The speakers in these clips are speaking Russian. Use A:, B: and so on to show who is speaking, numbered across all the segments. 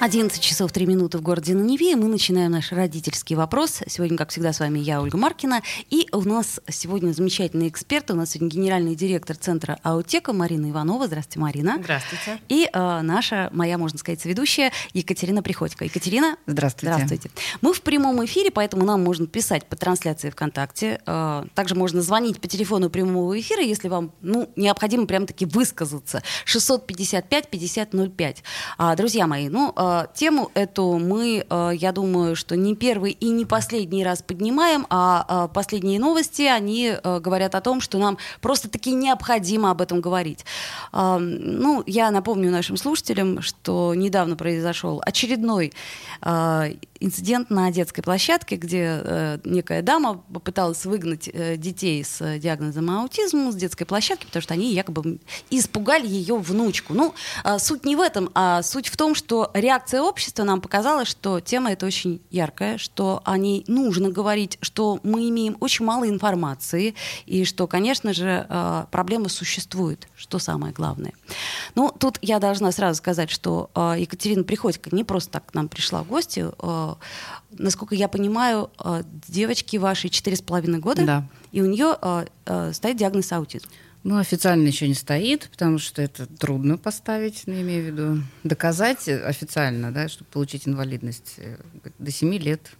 A: 11 часов 3 минуты в городе на Неве, мы начинаем наш родительский вопрос. Сегодня, как всегда, с вами я, Ольга Маркина, и у нас сегодня замечательный эксперт, у нас сегодня генеральный директор Центра Аутека Марина Иванова. Здравствуйте, Марина.
B: Здравствуйте.
A: И э, наша, моя, можно сказать, ведущая Екатерина Приходько. Екатерина.
B: Здравствуйте.
A: Здравствуйте. Мы в прямом эфире, поэтому нам можно писать по трансляции ВКонтакте. Э, также можно звонить по телефону прямого эфира, если вам ну, необходимо прям-таки высказаться. 655-5005. А, друзья мои, ну, э, тему эту мы, э, я думаю, что не первый и не последний раз поднимаем, а э, последние новости, они э, говорят о том, что нам просто-таки необходимо об этом говорить. Ну, я напомню нашим слушателям, что недавно произошел очередной инцидент на детской площадке, где э, некая дама попыталась выгнать э, детей с диагнозом аутизма с детской площадки, потому что они якобы испугали ее внучку. Ну, э, суть не в этом, а суть в том, что реакция общества нам показала, что тема эта очень яркая, что о ней нужно говорить, что мы имеем очень мало информации, и что, конечно же, э, проблема существует, что самое главное. Ну, тут я должна сразу сказать, что э, Екатерина Приходько не просто так к нам пришла в гости, э, насколько я понимаю, четыре с половиной года,
B: да.
A: и у нее стоит диагноз аутизм.
B: Ну, официально еще не стоит, потому что это трудно поставить, ну, имею в виду, доказать официально, да, чтобы получить инвалидность до 7 лет,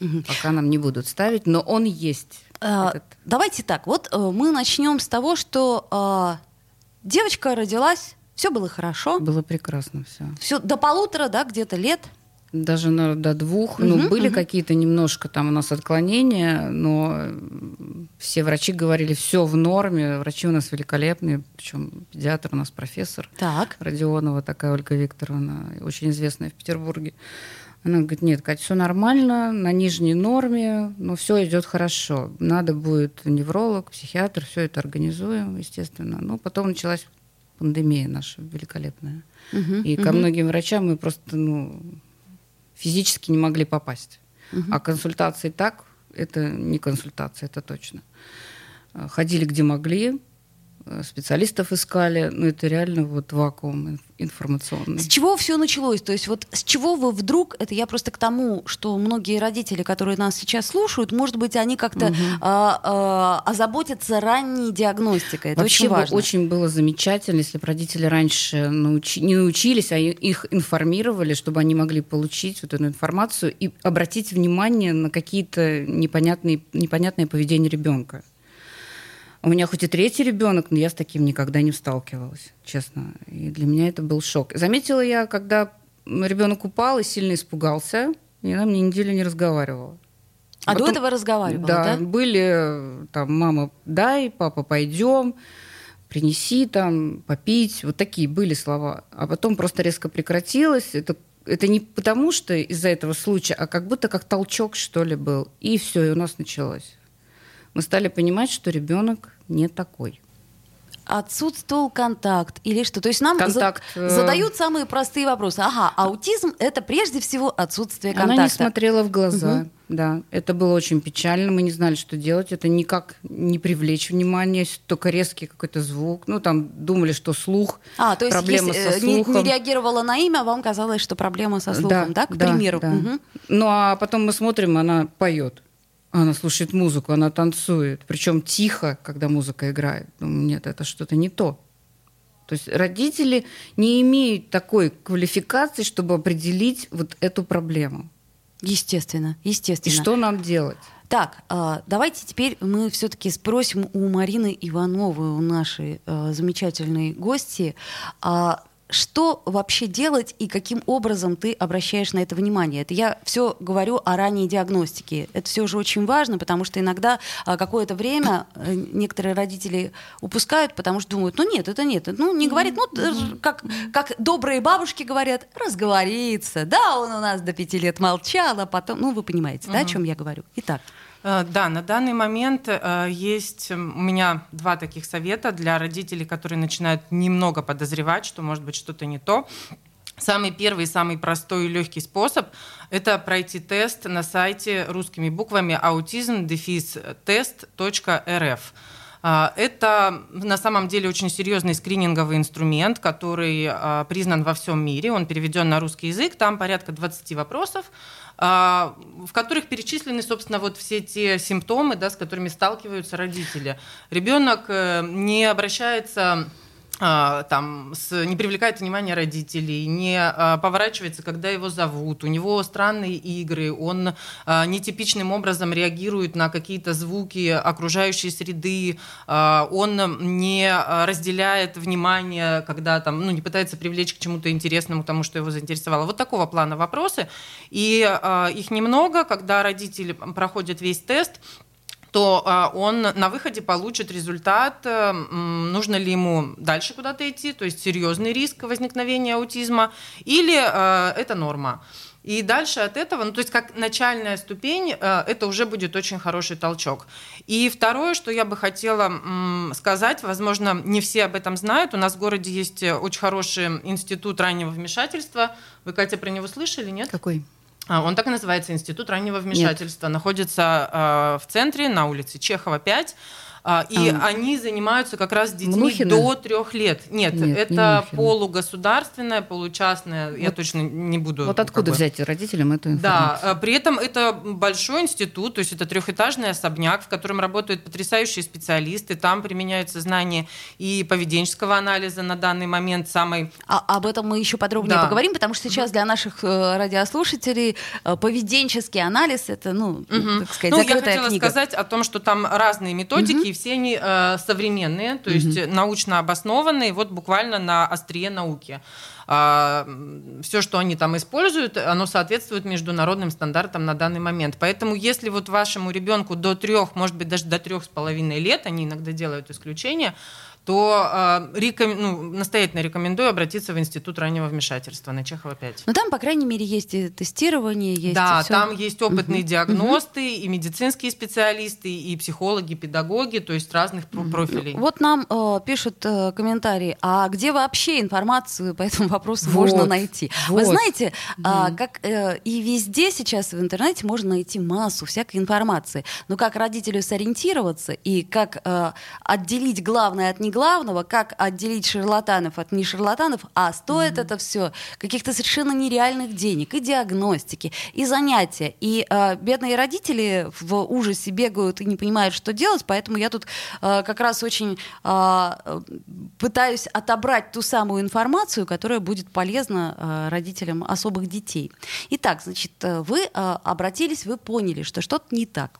B: угу. пока нам не будут ставить, но он есть.
A: А, этот... Давайте так, вот мы начнем с того, что а, девочка родилась, все было хорошо.
B: Было прекрасно все.
A: Все до полутора, да, где-то лет.
B: Даже на, до двух. Угу, ну, были угу. какие-то немножко там у нас отклонения, но все врачи говорили, все в норме. Врачи у нас великолепные, причем педиатр у нас профессор.
A: Так.
B: Родионова такая Ольга Викторовна, очень известная в Петербурге. Она говорит, нет, Катя, все нормально, на нижней норме, но все идет хорошо. Надо будет невролог, психиатр, все это организуем, естественно. Но потом началась пандемия наша великолепная. Угу, и угу. ко многим врачам мы просто, ну, физически не могли попасть. Угу. А консультации так, это не консультация, это точно. Ходили где могли, Э, специалистов искали, ну это реально вот вакуум информационный.
A: С чего все началось? То есть вот с чего вы вдруг, это я просто к тому, что многие родители, которые нас сейчас слушают, может быть, они как-то угу. а, а, озаботятся ранней диагностикой. Это
B: Вообще
A: очень важно.
B: очень было замечательно, если бы родители раньше научи, не научились, а их информировали, чтобы они могли получить вот эту информацию и обратить внимание на какие-то непонятные, непонятные поведения ребенка. У меня хоть и третий ребенок, но я с таким никогда не сталкивалась, честно. И для меня это был шок. Заметила я, когда ребенок упал и сильно испугался, и она мне неделю не разговаривала.
A: А Потом, до этого разговаривала,
B: да?
A: Да,
B: были там, мама, дай, папа, пойдем, принеси там, попить. Вот такие были слова. А потом просто резко прекратилось. Это это не потому, что из-за этого случая, а как будто как толчок, что ли, был. И все, и у нас началось мы стали понимать, что ребенок не такой
A: отсутствовал контакт или что? То есть нам
B: контакт,
A: за, э, задают самые простые вопросы. Ага, аутизм это прежде всего отсутствие контакта.
B: Она не смотрела в глаза. Угу. Да, это было очень печально. Мы не знали, что делать. Это никак не привлечь внимание, только резкий какой-то звук. Ну, там думали, что слух. А, то есть проблема если, со слухом.
A: Не, не реагировала на имя, вам казалось, что проблема со слухом, да, да к да, примеру.
B: Да. Угу. Ну, а потом мы смотрим, она поет. Она слушает музыку, она танцует, причем тихо, когда музыка играет. Думаю, нет, это что-то не то. То есть родители не имеют такой квалификации, чтобы определить вот эту проблему.
A: Естественно, естественно.
B: И что нам делать?
A: Так, а, давайте теперь мы все-таки спросим у Марины Ивановой, у нашей а, замечательной гости, а, что вообще делать и каким образом ты обращаешь на это внимание? Это я все говорю о ранней диагностике. Это все же очень важно, потому что иногда а, какое-то время э, некоторые родители упускают, потому что думают, ну нет, это нет. Ну не говорит, ну как, как добрые бабушки говорят, разговорится. Да, он у нас до пяти лет молчал, а потом, ну вы понимаете, да, о чем я говорю. Итак.
C: Э, да, на данный момент э, есть у меня два таких совета для родителей, которые начинают немного подозревать, что может быть что-то не то. Самый первый, самый простой и легкий способ – это пройти тест на сайте русскими буквами autism-тест.рф. А, это на самом деле очень серьезный скрининговый инструмент, который признан во всем мире. Он переведен на русский язык. Там порядка 20 вопросов, в которых перечислены, собственно, вот все те симптомы, да, с которыми сталкиваются родители. Ребенок э, не обращается а, там, с, не привлекает внимание родителей, не а, поворачивается, когда его зовут, у него странные игры, он а, нетипичным образом реагирует на какие-то звуки окружающей среды, а, он не разделяет внимание, когда там, ну, не пытается привлечь к чему-то интересному, тому, что его заинтересовало. Вот такого плана вопросы. И а, их немного, когда родители проходят весь тест, то а, он на выходе получит результат, э, нужно ли ему дальше куда-то идти, то есть серьезный риск возникновения аутизма, или э, это норма. И дальше от этого, ну то есть как начальная ступень, э, это уже будет очень хороший толчок. И второе, что я бы хотела сказать, возможно, не все об этом знают, у нас в городе есть очень хороший институт раннего вмешательства. Вы, Катя, про него слышали, нет?
B: Какой?
C: А, он так и называется, Институт раннего вмешательства. Нет. Находится э, в центре, на улице Чехова, 5. А, и а, они занимаются как раз с детьми Мнухина? до трех лет. Нет, Нет это не полугосударственное, получастное. Вот, я точно не буду.
B: Вот откуда взять родителям эту информацию?
C: Да, при этом это большой институт, то есть это трехэтажный особняк, в котором работают потрясающие специалисты. Там применяются знания и поведенческого анализа на данный момент самый.
A: А, об этом мы еще подробнее да. поговорим, потому что сейчас для наших э, радиослушателей э, поведенческий анализ это, ну, угу. так сказать, ну,
C: закрытая я хотела
A: книга.
C: сказать о том, что там разные методики. Угу все они э, современные, то есть mm научно обоснованные, вот буквально на острие науки. А, все, что они там используют, оно соответствует международным стандартам на данный момент. Поэтому, если вот вашему ребенку до трех, может быть, даже до трех с половиной лет, они иногда делают исключения, то э, реком... ну, настоятельно рекомендую обратиться в Институт раннего вмешательства на Чехова 5.
A: Но там, по крайней мере, есть и тестирование, есть
C: Да,
A: и всё.
C: там есть опытные угу. диагносты, угу. и медицинские специалисты, и психологи, педагоги, то есть разных угу. профилей.
A: Вот нам э, пишут э, комментарии, а где вообще информацию по этому вопросу вот. можно найти? Вот. Вы знаете, угу. э, как э, и везде сейчас в интернете можно найти массу всякой информации, но как родителю сориентироваться и как э, отделить главное от неглавного, главного, как отделить шарлатанов от не шарлатанов, а стоит mm-hmm. это все каких-то совершенно нереальных денег, и диагностики, и занятия. И э, бедные родители в ужасе бегают и не понимают, что делать, поэтому я тут э, как раз очень э, пытаюсь отобрать ту самую информацию, которая будет полезна э, родителям особых детей. Итак, значит, э, вы э, обратились, вы поняли, что что-то не так.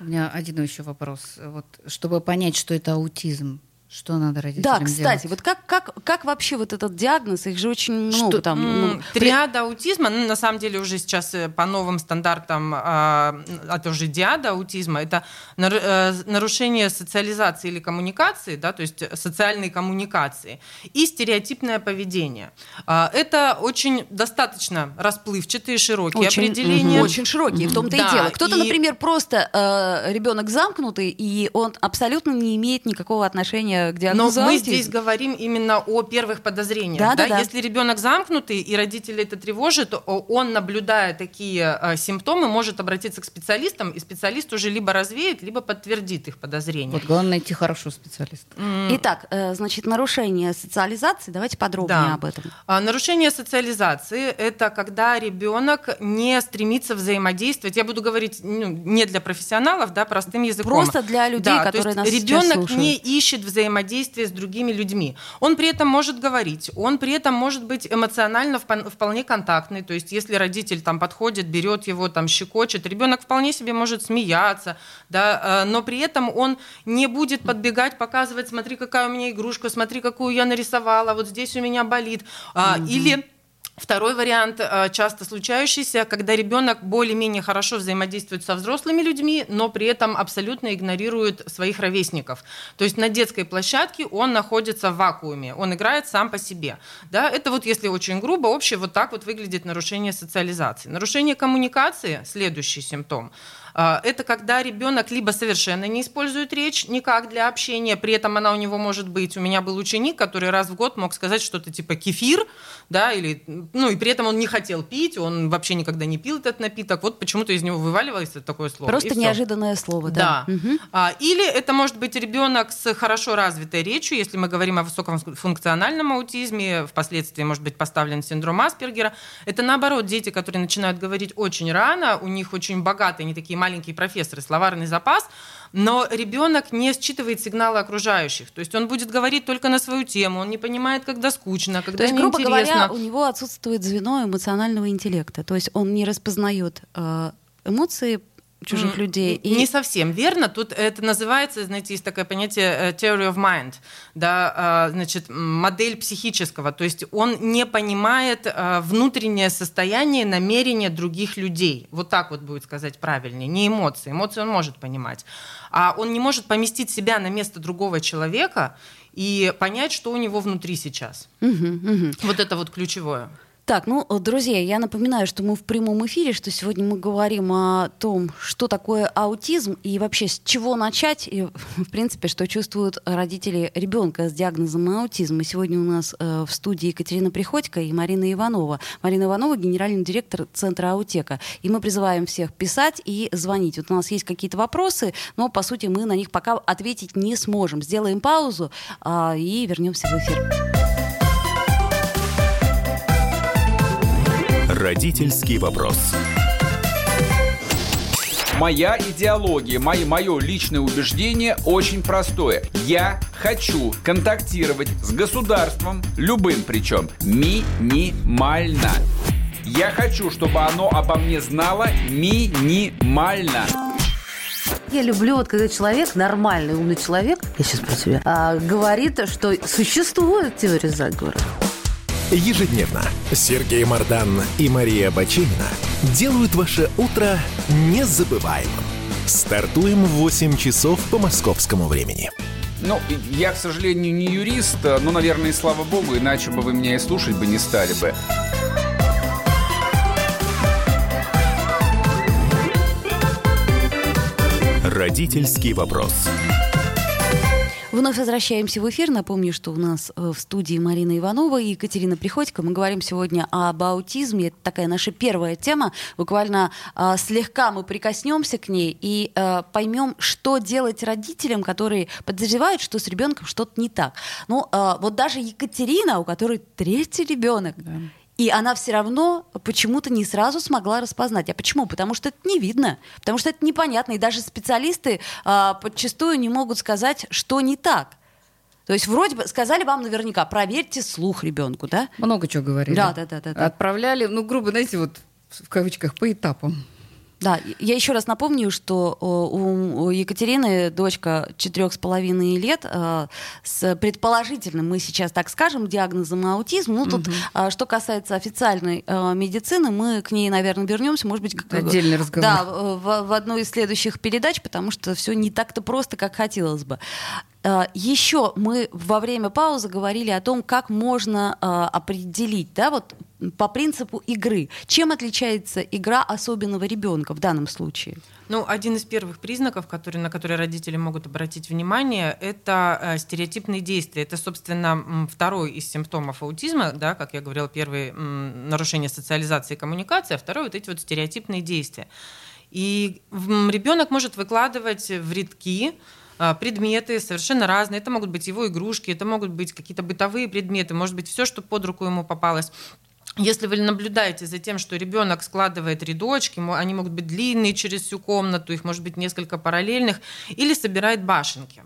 B: У меня один еще вопрос. Вот, чтобы понять, что это аутизм, что надо родителям
A: Да, кстати,
B: делать?
A: вот как, как, как вообще вот этот диагноз, их же очень много что, там.
C: Ну, триада аутизма, ну, на самом деле уже сейчас э, по новым стандартам, а, это уже диада аутизма, это э, нарушение социализации или коммуникации, да, то есть социальной коммуникации, и стереотипное поведение. А, это очень достаточно расплывчатые, широкие очень, определения.
A: Угу. Очень широкие, в том-то да, и дело. Кто-то, и... например, просто э, ребенок замкнутый, и он абсолютно не имеет никакого отношения диагнозу
C: Но мы здесь говорим именно о первых подозрениях. Да, да? Да, Если ребенок замкнутый и родители это тревожит, он, наблюдая такие э, симптомы, может обратиться к специалистам, и специалист уже либо развеет, либо подтвердит их подозрения.
B: Вот главное найти хорошего специалиста.
A: Итак, э, значит, нарушение социализации, давайте подробнее да. об этом.
C: А, нарушение социализации – это когда ребенок не стремится взаимодействовать. Я буду говорить ну, не для профессионалов, да, простым языком.
A: Просто для людей, да, которые
C: то есть нас ребенок не ищет взаимодействия взаимодействие с другими людьми. Он при этом может говорить, он при этом может быть эмоционально вполне контактный, то есть если родитель там подходит, берет его, там щекочет, ребенок вполне себе может смеяться, да, э, но при этом он не будет подбегать, показывать, смотри, какая у меня игрушка, смотри, какую я нарисовала, вот здесь у меня болит, mm-hmm. или Второй вариант, э, часто случающийся, когда ребенок более-менее хорошо взаимодействует со взрослыми людьми, но при этом абсолютно игнорирует своих ровесников. То есть на детской площадке он находится в вакууме, он играет сам по себе. Да? Это вот если очень грубо, общее вот так вот выглядит нарушение социализации. Нарушение коммуникации – следующий симптом. А, это когда ребенок либо совершенно не использует речь никак для общения, при этом она у него может быть. У меня был ученик, который раз в год мог сказать что-то типа кефир, да, или, ну, и при этом он не хотел пить, он вообще никогда не пил этот напиток, вот почему-то из него вываливалось такое слово.
A: Просто неожиданное слово,
C: да. да. Угу. А, или это может быть ребенок с хорошо развитой речью, если мы говорим о высоком функциональном аутизме, впоследствии может быть поставлен синдром Аспергера. Это наоборот дети, которые начинают говорить очень рано, у них очень богатые, они такие маленькие профессоры, словарный запас, но ребенок не считывает сигналы окружающих. То есть он будет говорить только на свою тему, он не понимает, когда скучно, когда То есть, грубо
A: говоря, у него отсутствует звено эмоционального интеллекта. То есть он не распознает э, эмоции чужих людей.
C: И... Не совсем верно. Тут это называется, знаете, есть такое понятие э, theory of mind, да, а, значит, модель психического. То есть он не понимает а, внутреннее состояние, намерение других людей. Вот так вот будет сказать правильнее. Не эмоции. Эмоции он может понимать. А он не может поместить себя на место другого человека и понять, что у него внутри сейчас. Угу, угу. Вот это вот ключевое.
A: Так, ну, друзья, я напоминаю, что мы в прямом эфире, что сегодня мы говорим о том, что такое аутизм и вообще с чего начать, и, в принципе, что чувствуют родители ребенка с диагнозом аутизм. И сегодня у нас э, в студии Екатерина Приходько и Марина Иванова. Марина Иванова, генеральный директор Центра Аутека. И мы призываем всех писать и звонить. Вот у нас есть какие-то вопросы, но, по сути, мы на них пока ответить не сможем. Сделаем паузу э, и вернемся в эфир.
D: Родительский вопрос.
E: Моя идеология, мое, мое личное убеждение очень простое. Я хочу контактировать с государством, любым причем, минимально. Я хочу, чтобы оно обо мне знало минимально.
F: Я люблю, вот когда человек, нормальный, умный человек, я сейчас про тебя, а, говорит, что существует теория заговора.
D: Ежедневно Сергей Мардан и Мария Бачинина делают ваше утро незабываемым. Стартуем в 8 часов по московскому времени.
E: Ну, я, к сожалению, не юрист, но, наверное, и слава богу, иначе бы вы меня и слушать бы не стали бы.
D: Родительский вопрос.
A: Вновь возвращаемся в эфир. Напомню, что у нас э, в студии Марина Иванова и Екатерина Приходько. Мы говорим сегодня об аутизме. Это такая наша первая тема. Буквально э, слегка мы прикоснемся к ней и э, поймем, что делать родителям, которые подозревают, что с ребенком что-то не так. Ну, э, вот даже Екатерина, у которой третий ребенок, да и она все равно почему-то не сразу смогла распознать. А почему? Потому что это не видно, потому что это непонятно. И даже специалисты а, подчастую не могут сказать, что не так. То есть вроде бы сказали вам наверняка, проверьте слух ребенку, да?
B: Много чего говорили.
A: Да, да, да, да. да.
B: Отправляли, ну, грубо, знаете, вот в кавычках, по этапам.
A: Да, я еще раз напомню, что у Екатерины дочка четырех с половиной лет э, с предположительным, мы сейчас так скажем, диагнозом аутизм. Ну, тут, угу. что касается официальной э, медицины, мы к ней, наверное, вернемся, может быть, как
B: отдельный разговор.
A: Да, в, в одной из следующих передач, потому что все не так-то просто, как хотелось бы. Еще мы во время паузы говорили о том, как можно определить, да, вот по принципу игры. Чем отличается игра особенного ребенка в данном случае?
C: Ну, один из первых признаков, который, на которые родители могут обратить внимание, это э, стереотипные действия. Это, собственно, второй из симптомов аутизма, да, как я говорила, первый нарушение социализации и коммуникации, а второй вот эти вот стереотипные действия. И ребенок может выкладывать в редки э, предметы совершенно разные. Это могут быть его игрушки, это могут быть какие-то бытовые предметы, может быть все, что под руку ему попалось. Если вы наблюдаете за тем, что ребенок складывает рядочки, они могут быть длинные через всю комнату, их может быть несколько параллельных, или собирает башенки.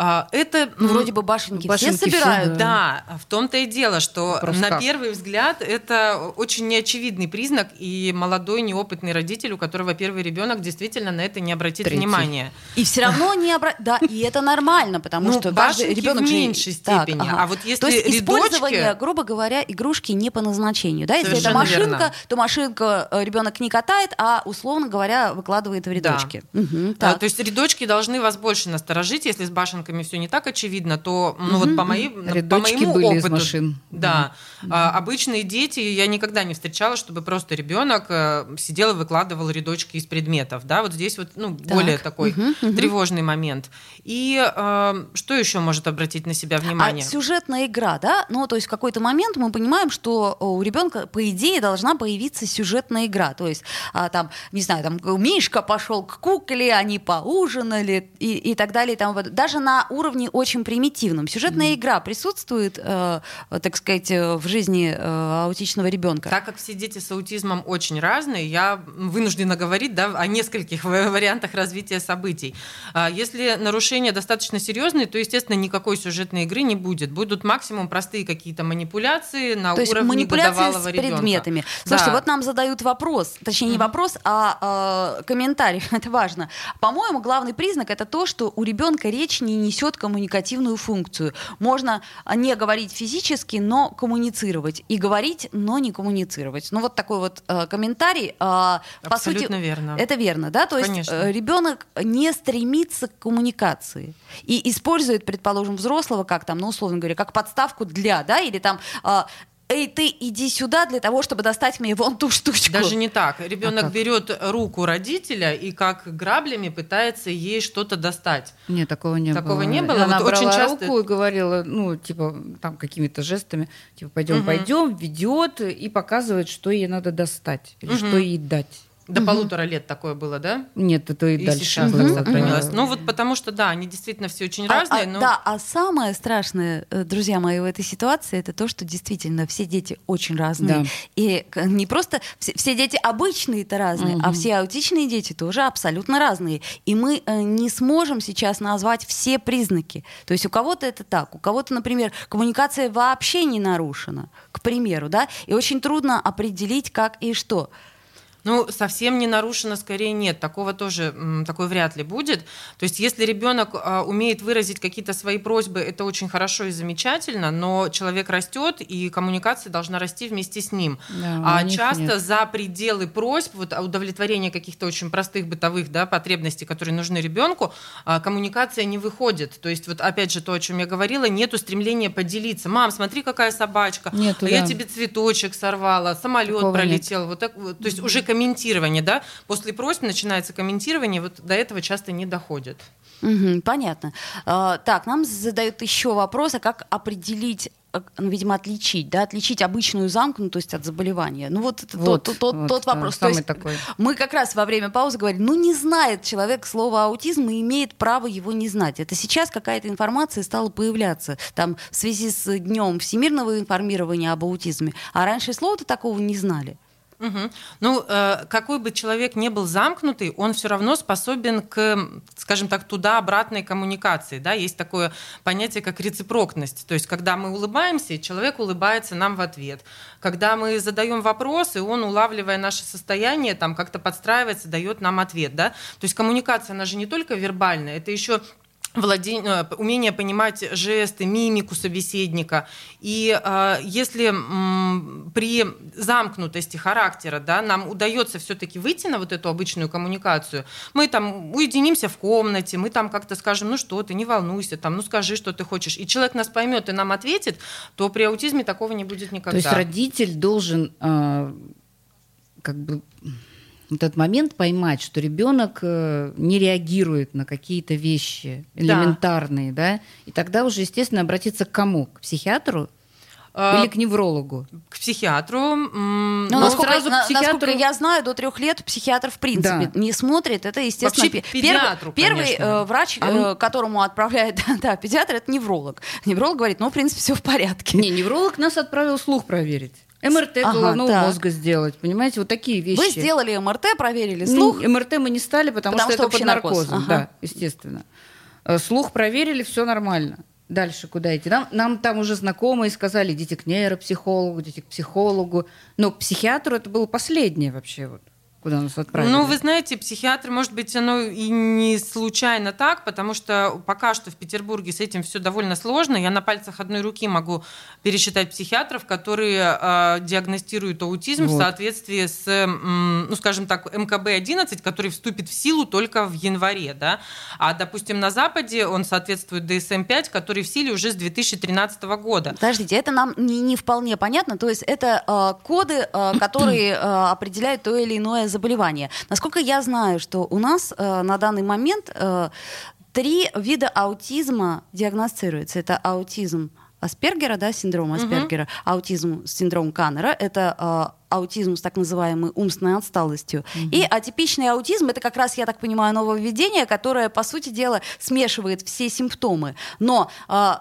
A: А, это ну, вроде бы башенки, башенки все собирают.
C: Все, да. да, в том-то и дело, что Просто на как? первый взгляд это очень неочевидный признак, и молодой неопытный родитель, у которого первый ребенок, действительно на это не обратит Третий. внимания.
A: И все равно не обратит. Да, и это нормально, потому ну, что каждый ребенок
C: в меньшей степени. Так, ага. А вот если
A: То есть
C: рядочки...
A: использование, грубо говоря, игрушки не по назначению. Да? Если это машинка, верно. то машинка э, ребенок не катает, а условно говоря выкладывает в рядочки.
C: Да. Угу, так. а, то есть рядочки должны вас больше насторожить, если с башенкой машинками все не так очевидно, то ну, вот по, моей, по
B: Рядочки
C: моему
B: были из
C: опыту,
B: машин.
C: да, а, обычные дети я никогда не встречала, чтобы просто ребенок э, сидел и выкладывал рядочки из предметов, да, вот здесь вот ну более такой тревожный момент. И э, что еще может обратить на себя внимание?
A: А сюжетная игра, да? Ну, то есть в какой-то момент мы понимаем, что у ребенка, по идее, должна появиться сюжетная игра. То есть а, там, не знаю, там Мишка пошел к кукле, они поужинали и, и так далее. И подобное. Даже на уровне очень примитивном. Сюжетная mm-hmm. игра присутствует, э, так сказать, в жизни э, аутичного ребенка.
C: Так как все дети с аутизмом очень разные, я вынуждена говорить да, о нескольких вариантах развития событий. А если нарушения достаточно серьезные, то, естественно, никакой сюжетной игры не будет. Будут максимум простые какие-то манипуляции на
A: то
C: уровне
A: манипуляции с предметами. Слушайте, да. вот нам задают вопрос, точнее не вопрос, а э, комментарий. Это важно. По-моему, главный признак это то, что у ребенка речь не несет коммуникативную функцию. Можно не говорить физически, но коммуницировать и говорить, но не коммуницировать. Ну вот такой вот э, комментарий. Э,
C: по сути, верно.
A: Это верно, да? То есть э, ребенок не стремится к коммуникации и использует, предположим, взрослого как там, ну условно говоря, как подставку для, да, или там э, эй, ты иди сюда для того, чтобы достать мне вон ту штучку.
C: Даже не так. Ребенок а берет руку родителя и как граблями пытается ей что-то достать.
B: Нет, такого не
C: такого
B: было.
C: не было.
B: Она
C: вот
B: брала
C: очень часто...
B: руку и говорила, ну, типа, там какими-то жестами, типа, пойдем, угу. пойдем, ведет и показывает, что ей надо достать или угу. что ей дать.
C: До угу. полутора лет такое было, да?
B: Нет, это и, и дальше
C: сейчас было. сохранилось. Ну вот потому что, да, они действительно все очень а, разные.
A: А,
C: но...
A: Да, а самое страшное, э, друзья мои, в этой ситуации, это то, что действительно все дети очень разные. Да. И не просто все, все дети обычные-то разные, угу. а все аутичные дети тоже абсолютно разные. И мы э, не сможем сейчас назвать все признаки. То есть у кого-то это так, у кого-то, например, коммуникация вообще не нарушена, к примеру, да, и очень трудно определить, как и что.
C: Ну, совсем не нарушено, скорее нет. Такого тоже, такой вряд ли будет. То есть, если ребенок а, умеет выразить какие-то свои просьбы, это очень хорошо и замечательно, но человек растет, и коммуникация должна расти вместе с ним. Да, а часто нет. за пределы просьб, вот а, удовлетворения каких-то очень простых бытовых да, потребностей, которые нужны ребенку, а, коммуникация не выходит. То есть, вот опять же, то, о чем я говорила, нету стремления поделиться. Мам, смотри, какая собачка, нету, а да. я тебе цветочек сорвала, самолет Такого пролетел. Вот так, то есть, уже комментирование, да, после просьбы начинается комментирование, вот до этого часто не доходит.
A: Угу, понятно. А, так, нам задают еще вопрос, а как определить э, ну, видимо, отличить, да, отличить обычную замкнутость от заболевания. Ну вот, вот тот, тот, вот, тот вопрос.
B: Да, То есть такой.
A: Мы как раз во время паузы говорили, ну не знает человек слово аутизм и имеет право его не знать. Это сейчас какая-то информация стала появляться там в связи с днем всемирного информирования об аутизме, а раньше слова-то такого не знали.
C: Угу. Ну, э, какой бы человек ни был замкнутый, он все равно способен к, скажем так, туда-обратной коммуникации. Да? Есть такое понятие, как рецепрокность. То есть, когда мы улыбаемся, человек улыбается нам в ответ. Когда мы задаем вопросы, он, улавливая наше состояние, там как-то подстраивается, дает нам ответ. Да? То есть, коммуникация, она же не только вербальная, это еще владение, э, умение понимать жесты, мимику собеседника. И э, если м, при замкнутости характера да, нам удается все-таки выйти на вот эту обычную коммуникацию, мы там уединимся в комнате, мы там как-то скажем, ну что ты, не волнуйся, там, ну скажи, что ты хочешь, и человек нас поймет и нам ответит, то при аутизме такого не будет никогда. То
B: есть родитель должен э, как бы этот момент поймать, что ребенок э, не реагирует на какие-то вещи элементарные, да. да, и тогда уже, естественно, обратиться к кому? К психиатру или к неврологу?
C: К психиатру.
A: Ну, ну насколько, сразу к психиатру... насколько я знаю, до трех лет психиатр в принципе да. не смотрит. Это, естественно,
C: Вообще, педиатру,
A: первый, первый э, врач, а э, которому отправляет да, педиатр, это невролог. Невролог говорит, ну, в принципе, все в порядке.
B: Не, невролог нас отправил слух проверить. МРТ ага, головного так. мозга сделать, понимаете, вот такие вещи.
A: Вы сделали МРТ, проверили слух?
B: Ну, МРТ мы не стали, потому, потому что, что это под наркозом, наркоз. ага. да, естественно. Э, слух проверили, все нормально. Дальше куда идти? Нам, нам там уже знакомые сказали, идите к нейропсихологу, идите к психологу. Но к психиатру это было последнее вообще. Вот. Куда нас отправили?
C: Ну, вы знаете, психиатры, может быть, оно и не случайно так, потому что пока что в Петербурге с этим все довольно сложно. Я на пальцах одной руки могу пересчитать психиатров, которые э, диагностируют аутизм вот. в соответствии с, ну, скажем так, МКБ-11, который вступит в силу только в январе, да. А, допустим, на Западе он соответствует ДСМ-5, который в силе уже с 2013 года.
A: Подождите, это нам не, не вполне понятно. То есть это э, коды, э, которые э, определяют то или иное заболевание. Насколько я знаю, что у нас э, на данный момент э, три вида аутизма диагностируется. Это аутизм Аспергера, да, синдром Аспергера, угу. аутизм, синдром Каннера, это э, аутизм с так называемой умственной отсталостью. Угу. И атипичный аутизм это как раз, я так понимаю, нововведение, которое, по сути дела, смешивает все симптомы. Но э,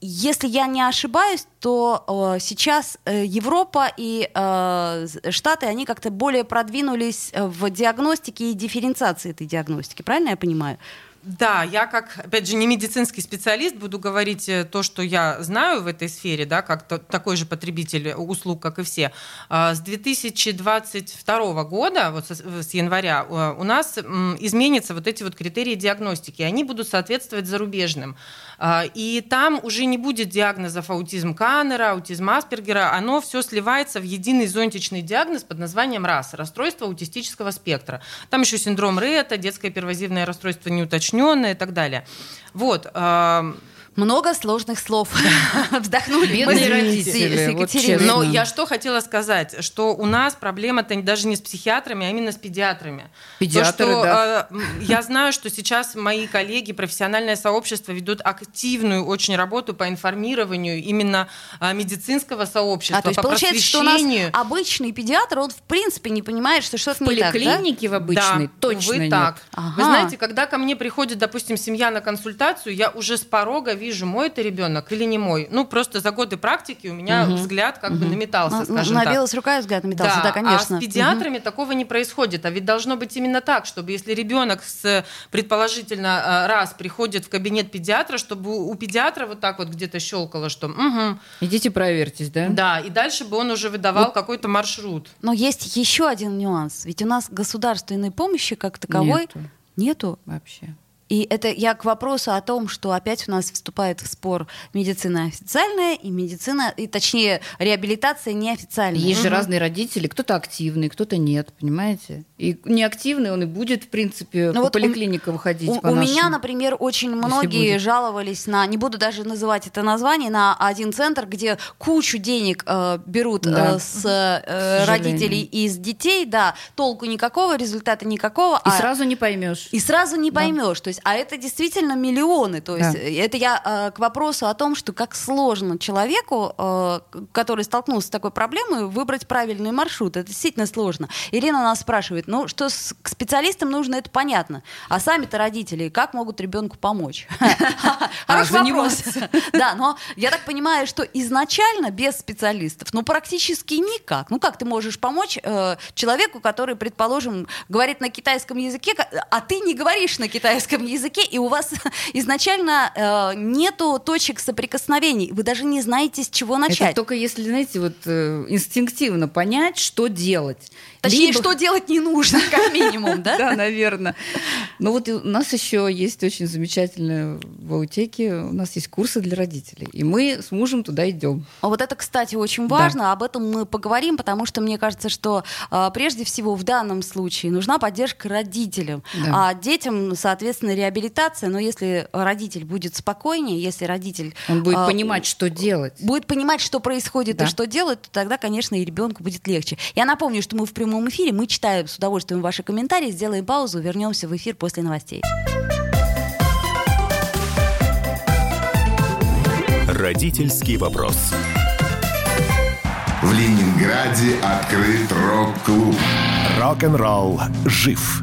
A: если я не ошибаюсь, то э, сейчас э, Европа и э, Штаты, они как-то более продвинулись в диагностике и дифференциации этой диагностики. Правильно я понимаю?
C: Да, я как, опять же, не медицинский специалист, буду говорить э, то, что я знаю в этой сфере, да, как то, такой же потребитель услуг, как и все. А, с 2022 года, вот с, января, э, у нас изменятся вот эти вот критерии диагностики, они будут соответствовать зарубежным. А, и там уже не будет диагнозов аутизм Каннера, аутизм Аспергера, оно все сливается в единый зонтичный диагноз под названием РАС, расстройство аутистического спектра. Там еще синдром Ретта, детское первозивное расстройство неуточненное и так далее. Вот.
A: Много сложных слов. Вздохнули.
B: Бедные родители.
C: Вот Но я что хотела сказать, что у нас проблема-то даже не с психиатрами, а именно с педиатрами.
B: Педиатры, То, что, да.
C: Э, я знаю, что сейчас мои коллеги, профессиональное сообщество ведут активную очень работу по информированию именно э, медицинского сообщества,
A: а, то есть
C: по
A: получается, что у нас обычный педиатр, он в принципе не понимает, что что-то
B: не так, поликлинике в обычной
C: да,
B: точно нет.
C: так. Ага. Вы знаете, когда ко мне приходит, допустим, семья на консультацию, я уже с порога вижу, вижу, мой это ребенок или не мой. Ну, просто за годы практики у меня угу. взгляд как угу. бы наметался, скажем
A: на,
C: так.
A: Рука и взгляд наметался, да, да конечно.
C: А с педиатрами угу. такого не происходит. А ведь должно быть именно так, чтобы если ребенок с, предположительно, э, раз приходит в кабинет педиатра, чтобы у педиатра вот так вот где-то щелкало, что угу.
B: Идите проверьтесь, да?
C: Да, и дальше бы он уже выдавал вот. какой-то маршрут.
A: Но есть еще один нюанс. Ведь у нас государственной помощи как таковой
B: нету.
A: Нету
B: вообще.
A: И это я к вопросу о том, что опять у нас вступает в спор медицина официальная и медицина, и точнее реабилитация неофициальная.
B: Есть угу. же разные родители, кто-то активный, кто-то нет, понимаете? И неактивный он и будет, в принципе, ну по вот поликлиникам у, ходить.
A: У,
B: по
A: у меня, например, очень многие жаловались на, не буду даже называть это название, на один центр, где кучу денег э, берут э, да. э, с э, родителей и с детей, да, толку никакого, результата никакого.
B: И а... сразу не поймешь.
A: И сразу не да. поймешь. То есть есть, а это действительно миллионы. То есть да. это я э, к вопросу о том, что как сложно человеку, э, который столкнулся с такой проблемой, выбрать правильный маршрут. Это действительно сложно. Ирина нас спрашивает, ну что с, к специалистам нужно, это понятно. А сами-то родители, как могут ребенку помочь? Хороший вопрос. Да, но я так понимаю, что изначально без специалистов, ну практически никак. Ну как ты можешь помочь э, человеку, который, предположим, говорит на китайском языке, а ты не говоришь на китайском языке, и у вас изначально э, нету точек соприкосновений. Вы даже не знаете, с чего начать.
B: Это только если, знаете, вот э, инстинктивно понять, что делать.
A: Точнее, Либо... что делать не нужно, как минимум, да?
B: Да, наверное. Но вот у нас еще есть очень замечательная в Аутеке, у нас есть курсы для родителей, и мы с мужем туда идем.
A: А вот это, кстати, очень важно, об этом мы поговорим, потому что мне кажется, что а, прежде всего в данном случае нужна поддержка родителям, а детям, соответственно, реабилитация, но если родитель будет спокойнее, если родитель...
B: Он будет а, понимать, что делать.
A: Будет понимать, что происходит и что делать, то тогда, конечно, и ребенку будет легче. Я напомню, что мы в прямом прямом эфире. Мы читаем с удовольствием ваши комментарии. Сделаем паузу, вернемся в эфир после новостей.
D: Родительский вопрос.
G: В Ленинграде открыт рок-клуб.
D: Рок-н-ролл жив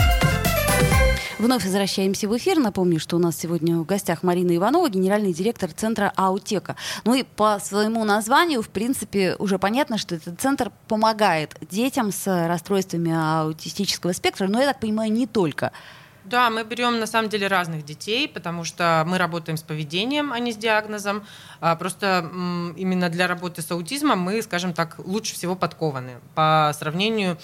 A: Вновь возвращаемся в эфир. Напомню, что у нас сегодня в гостях Марина Иванова, генеральный директор центра Аутека. Ну и по своему названию, в принципе, уже понятно, что этот центр помогает детям с расстройствами аутистического спектра, но, я так понимаю, не только.
C: Да, мы берем на самом деле разных детей, потому что мы работаем с поведением, а не с диагнозом. А просто именно для работы с аутизмом мы, скажем так, лучше всего подкованы по сравнению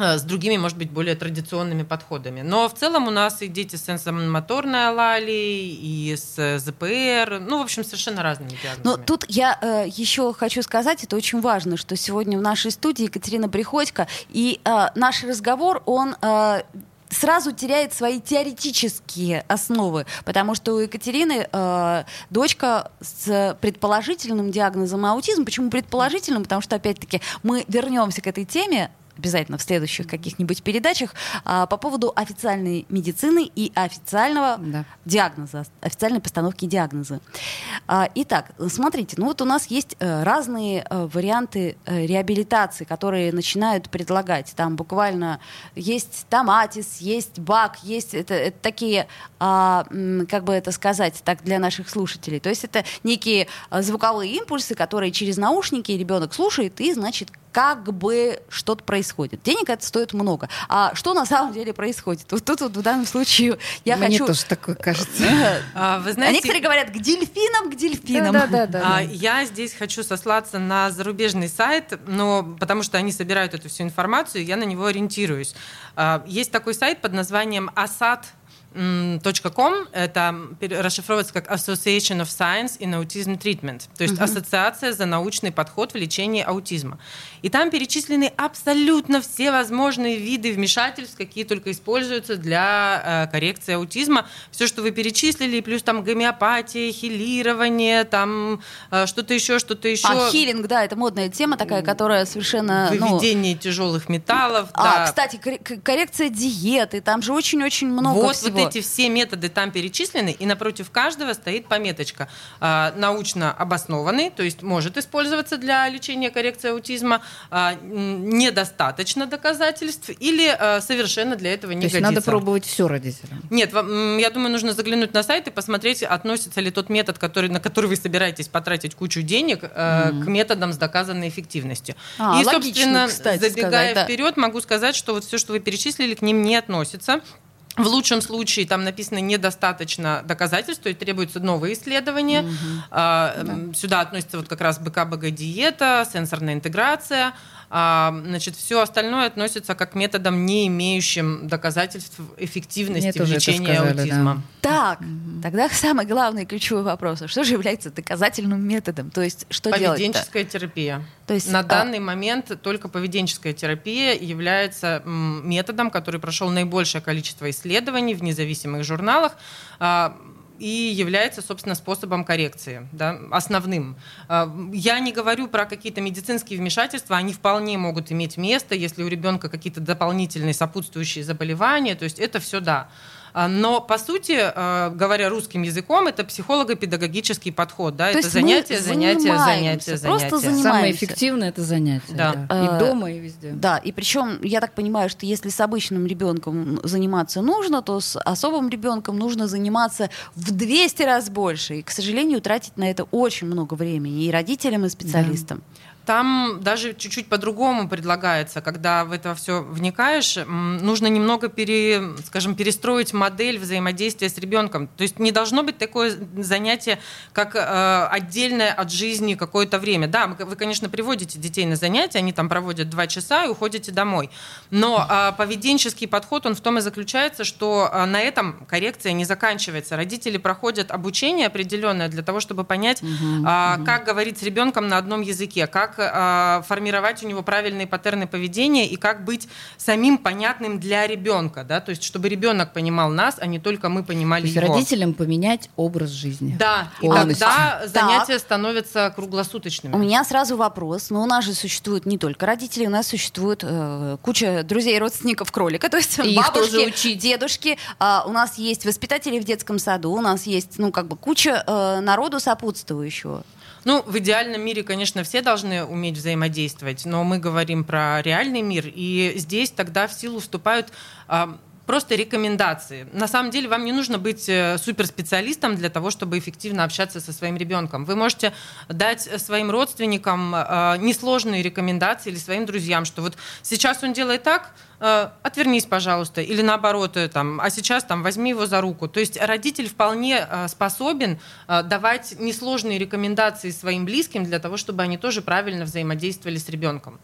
C: с другими, может быть, более традиционными подходами. Но в целом у нас и дети с сенсомоторной алалией, и с ЗПР, ну, в общем, совершенно разными диагнозами.
A: Но тут я э, еще хочу сказать, это очень важно, что сегодня в нашей студии Екатерина Приходько, и э, наш разговор, он... Э, сразу теряет свои теоретические основы, потому что у Екатерины э, дочка с предположительным диагнозом аутизм. Почему предположительным? Потому что, опять-таки, мы вернемся к этой теме обязательно в следующих каких-нибудь передачах а, по поводу официальной медицины и официального
B: Да.
A: диагноза, официальной постановки диагноза. А, итак, смотрите, ну вот у нас есть э, разные э, варианты э, реабилитации, которые начинают предлагать. Там буквально есть томатис, есть бак, есть это, это такие, а, как бы это сказать, так для наших слушателей. То есть это некие звуковые импульсы, которые через наушники ребенок слушает и, значит, как бы что-то происходит. Денег это стоит много. А что на самом деле происходит? Вот тут вот в данном случае я
B: Мне
A: хочу...
B: тоже такое кажется.
C: А, Вы
A: А
C: знаете,
A: некоторые говорят к дельфинам, к дельфинам.
B: Да, да, да.
C: А, Я здесь хочу сослаться на зарубежный сайт, но потому что они собирают эту всю информацию, я на него ориентируюсь. А, Есть такой сайт под названием ASAT .com, это расшифровывается как Association of Science in Autism Treatment, то есть Ассоциация за научный подход в лечении аутизма. И там перечислены абсолютно все возможные виды вмешательств, какие только используются для э, коррекции аутизма. Все, что вы перечислили, плюс там гомеопатия, хилирование, там э, что-то еще, что-то еще.
A: А хилинг, да, это модная тема такая, которая совершенно... ну,
C: Выведение тяжелых металлов.
A: А,
C: да.
A: кстати, коррекция диеты, там же очень-очень много
C: вот,
A: всего.
C: вот эти все методы там перечислены, и напротив каждого стоит пометочка. А, научно обоснованный, то есть может использоваться для лечения коррекции аутизма, м, недостаточно доказательств или а, совершенно для этого не
B: То
C: годится.
B: надо пробовать все родителям.
C: Нет, вам, я думаю, нужно заглянуть на сайт и посмотреть, относится ли тот метод, который, на который вы собираетесь потратить кучу денег, э, к методам с доказанной эффективностью.
A: А,
C: и,
A: логично,
C: собственно,
A: кстати
C: забегая
A: сказать, да.
C: вперед, могу сказать, что вот все, что вы перечислили, к ним не относится. В лучшем случае там написано недостаточно доказательств, то есть требуются новые исследования. А, м, Сюда относится вот как раз БК-БГ-диета, сенсорная интеграция. А, значит, все остальное относится как к методам, не имеющим доказательств эффективности
B: Мне
C: лечении
B: сказали, да.
C: аутизма.
A: Так, тогда самый главный ключевой вопрос. А Что же является доказательным методом? То есть что делать
C: Поведенческая терапия.
A: То есть,
C: На
A: а-
C: данный момент только поведенческая терапия является м, методом, который прошел наибольшее количество исследований в независимых журналах. И является, собственно, способом коррекции, да, основным. А, Я не говорю про какие-то медицинские вмешательства, они вполне могут иметь место, если у ребенка какие-то дополнительные сопутствующие заболевания, то есть это все да. А, Но, по сути, э, говоря русским языком, это психолого-педагогический подход. Да?
A: То
C: это
A: есть мы
C: занятие, занятие,
A: занимаемся,
C: занятие,
A: просто
C: занятие.
A: занимаемся.
B: Самое эффективное это занятие.
C: Да.
B: да.
A: Э,
B: И дома, и везде.
A: Да, и причем я так понимаю, что если с обычным ребенком заниматься нужно, то с особым ребенком нужно заниматься в 200 раз больше. И, к сожалению, тратить на это очень много времени и родителям, и специалистам.
C: Там даже чуть-чуть по-другому предлагается, когда в это все вникаешь, нужно немного пере, скажем, перестроить модель взаимодействия с ребенком. То есть не должно быть такое занятие, как э, отдельное от жизни какое-то время. Да, вы, конечно, приводите детей на занятия, они там проводят два часа и уходите домой. Но э, поведенческий подход, он в том и заключается, что э, на этом коррекция не заканчивается. Родители проходят обучение определенное для того, чтобы понять, угу, э, угу. как говорить с ребенком на одном языке, как э, формировать у него правильные паттерны поведения и как быть самим понятным для ребенка, да, то есть чтобы ребенок понимал нас, а не только мы понимали
B: то есть
C: его.
B: родителям поменять образ жизни.
C: Да, полностью. и тогда занятия так. становятся круглосуточными.
A: У меня сразу вопрос, но у нас же существует не только родители, у нас существует э, куча друзей и родственников кролика, то есть и бабушки, дедушки, э, у нас есть воспитатели в детском саду, у нас есть, ну, как бы куча э, народу сопутствующего.
C: Ну, в идеальном мире, конечно, все должны уметь взаимодействовать, но мы говорим про реальный мир, и здесь тогда в силу вступают а, просто рекомендации. На самом деле вам не нужно быть э, суперспециалистом для того, чтобы эффективно общаться со своим ребенком. Вы можете дать своим родственникам э, несложные рекомендации или своим друзьям, что вот сейчас он делает так, отвернись, пожалуйста, или наоборот, там, а сейчас там возьми его за руку. То есть родитель вполне способен давать несложные рекомендации своим близким для того, чтобы они тоже правильно взаимодействовали с ребенком.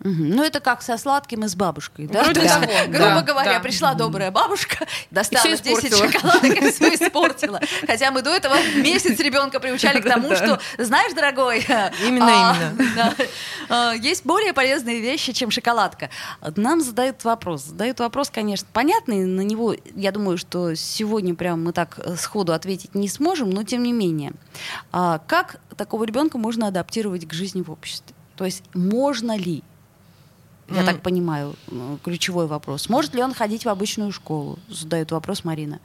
A: Угу. Ну, это как со сладким и с бабушкой, да? Вроде да. того. Грубо да, говоря, да. пришла добрая бабушка, достала 10 шоколадок и все испортила. Хотя мы до этого месяц ребенка приучали к тому, что, знаешь, дорогой...
C: Именно, а, именно.
A: А, есть более полезные вещи, чем шоколадка. Нам задают вопрос. Задают вопрос, конечно, понятный. На него, я думаю, что сегодня прям мы так э, сходу ответить не сможем, но тем не менее. А как такого ребенка можно адаптировать к жизни в обществе? То есть можно ли я mm. так понимаю, ключевой вопрос. Может ли он ходить в обычную школу? Задает вопрос Марина.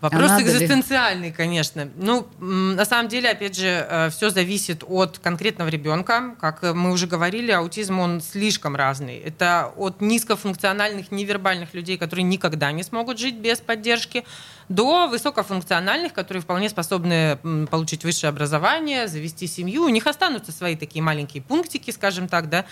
C: Вопрос а экзистенциальный, ли? конечно. Ну, на самом деле, опять же, э, все зависит от конкретного ребенка. Как мы уже говорили, аутизм, он слишком разный. Это от низкофункциональных, невербальных людей, которые никогда не смогут жить без поддержки, до высокофункциональных, которые вполне способны получить высшее образование, завести семью. У них останутся свои такие маленькие пунктики, скажем так, да,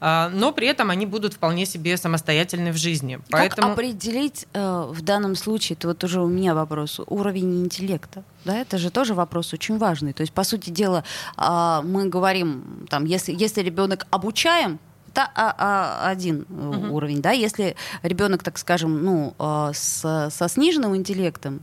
C: но при этом они будут вполне себе самостоятельны в жизни.
A: Как Поэтому... определить э, в данном случае, это вот уже у меня вопрос, уровень интеллекта? Да, это же тоже вопрос очень важный. То есть, по сути дела, э, мы говорим, там, если, если ребенок обучаем, это а, а, один угу. уровень, да, если ребенок, так скажем, ну, э, с, со сниженным интеллектом,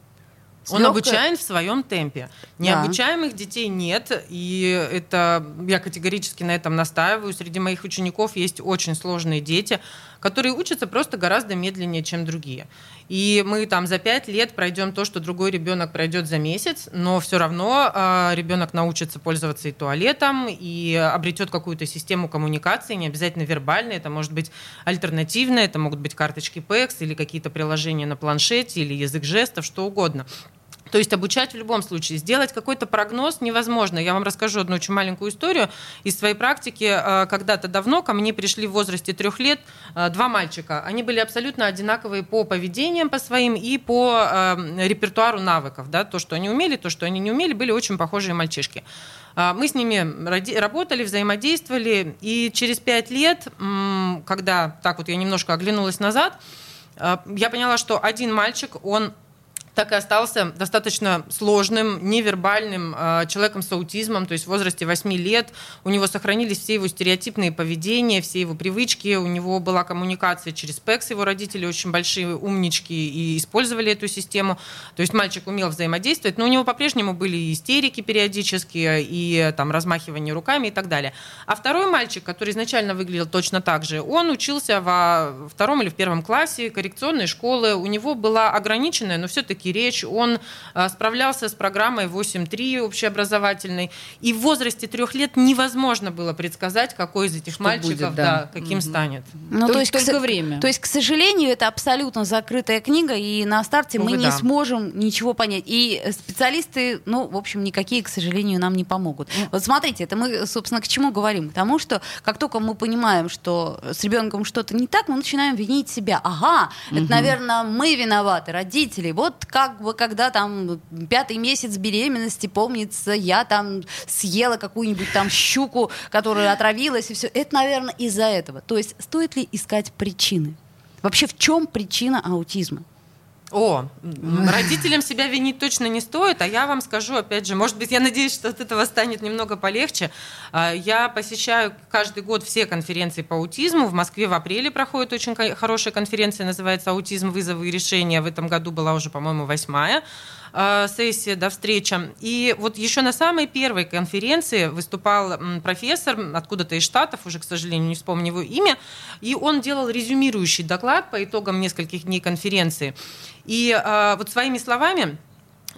C: он легкой... обучаем в своем темпе. Необучаемых да. детей нет, и это я категорически на этом настаиваю. Среди моих учеников есть очень сложные дети, которые учатся просто гораздо медленнее, чем другие. И мы там за пять лет пройдем то, что другой ребенок пройдет за месяц, но все равно э, ребенок научится пользоваться и туалетом, и обретет какую-то систему коммуникации, не обязательно вербальной, это может быть альтернативное, это могут быть карточки PEX или какие-то приложения на планшете, или язык жестов, что угодно. То есть обучать в любом случае. Сделать какой-то прогноз невозможно. Я вам расскажу одну очень маленькую историю из своей практики. Э, когда-то давно ко мне пришли в возрасте трех лет э, два мальчика. Они были абсолютно одинаковые по поведениям по своим и по э, репертуару навыков. Да? То, что они умели, то, что они не умели, были очень похожие мальчишки. Мы с ними работали, взаимодействовали, и через пять лет, когда так вот я немножко оглянулась назад, я поняла, что один мальчик, он так и остался достаточно сложным, невербальным э, человеком с аутизмом, то есть в возрасте 8 лет. У него сохранились все его стереотипные поведения, все его привычки, у него была коммуникация через ПЭКС, его родители очень большие умнички и использовали эту систему. То есть мальчик умел взаимодействовать, но у него по-прежнему были истерики периодические, и там размахивание руками и так далее. А второй мальчик, который изначально выглядел точно так же, он учился во втором или в первом классе коррекционной школы, у него была ограниченная, но все-таки русский речь, он а, справлялся с программой 8.3 общеобразовательной. И в возрасте трех лет невозможно было предсказать, какой из этих Что мальчиков будет, да. Да, каким угу. станет.
A: Ну, то, то есть только к, время. То есть, к сожалению, это абсолютно закрытая книга, и на старте Увы, мы не да. сможем ничего понять. И специалисты, ну, в общем, никакие, к сожалению, нам не помогут. Ну. Вот смотрите, это мы, собственно, к чему говорим? К тому, что как только мы понимаем, что с ребенком что-то не так, мы начинаем винить себя. Ага, угу. это, наверное, мы виноваты, родители. Вот как бы, когда там пятый месяц беременности, помнится, я там съела какую-нибудь там щуку, которая отравилась, и все. Это, наверное, из-за этого. То есть стоит ли искать причины? Вообще, в чем причина аутизма?
C: О, родителям себя винить точно не стоит, а я вам скажу, опять же, может быть, я надеюсь, что от этого станет немного полегче. А, я посещаю каждый год все конференции по аутизму. В Москве в апреле проходит очень хорошая конференция, называется «Аутизм. Вызовы и решения». В этом году была уже, по-моему, восьмая. Э, сессия, да, встреча. И вот еще на самой первой конференции выступал профессор откуда-то из Штатов, уже, к сожалению, не вспомню его имя, и он делал резюмирующий доклад по итогам нескольких дней конференции. И э, вот своими словами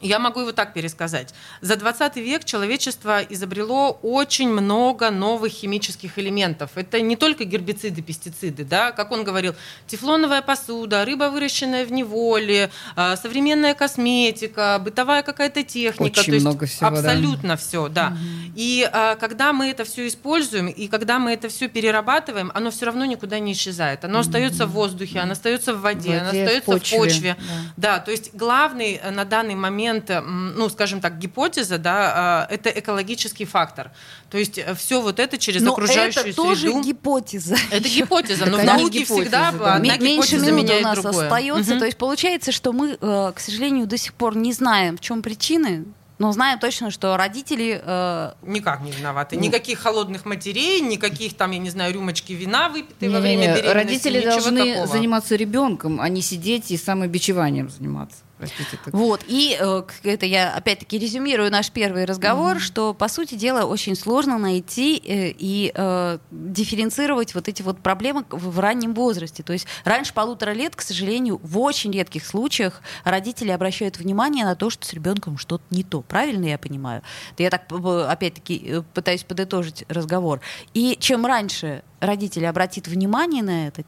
C: я могу его так пересказать. За 20 век человечество изобрело очень много новых химических элементов. Это не только гербициды, пестициды, да, как он говорил, тефлоновая посуда, рыба, выращенная в неволе, а, современная косметика, бытовая какая-то техника.
B: Очень
C: то есть
B: много всего,
C: абсолютно
B: да.
C: все, да. Угу. И а, когда мы это все используем, и когда мы это все перерабатываем, оно все равно никуда не исчезает. Оно угу. остается в воздухе, оно остается в воде, в воде оно остается в почве. В почве. Да. да, то есть главный э, на данный момент момент, ну, скажем так, гипотеза, да, а, это экологический фактор. То есть э, все вот это через
A: но
C: окружающую
A: это тоже
C: среду.
A: гипотеза.
C: Это гипотеза, но в науке всегда одна
A: Меньше минуты у нас
C: другое.
A: остается. То есть получается, что мы, э, к сожалению, до сих пор не знаем, в чем причины, но знаем точно, что родители... Э...
C: Никак не виноваты. Никаких холодных матерей, никаких там, я не знаю, рюмочки вина выпитой во время беременности.
B: Родители должны
C: такого.
B: заниматься ребенком, а не сидеть и самобичеванием заниматься. Простите,
A: так. Вот, и э, это я опять-таки резюмирую наш первый разговор, mm-hmm. что, по сути дела, очень сложно найти э, и э, дифференцировать вот эти вот проблемы в, раннем возрасте. То есть раньше полутора лет, к сожалению, в очень редких случаях родители обращают внимание на то, что с ребенком что-то не то. Правильно я понимаю? Я так, опять-таки, э, пытаюсь подытожить разговор. И чем раньше родители обратит внимание на это,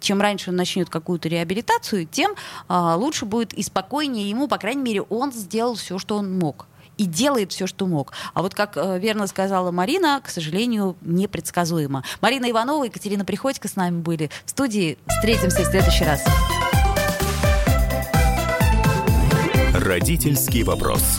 A: чем раньше он начнет какую-то реабилитацию, тем а, лучше будет и спокойнее ему, по крайней мере, он сделал все, что он мог и делает все, что мог. А вот, как э, верно сказала Марина, к сожалению, непредсказуемо. Марина Иванова и Екатерина Приходько с нами были в студии. Встретимся в следующий раз.
D: Родительский вопрос.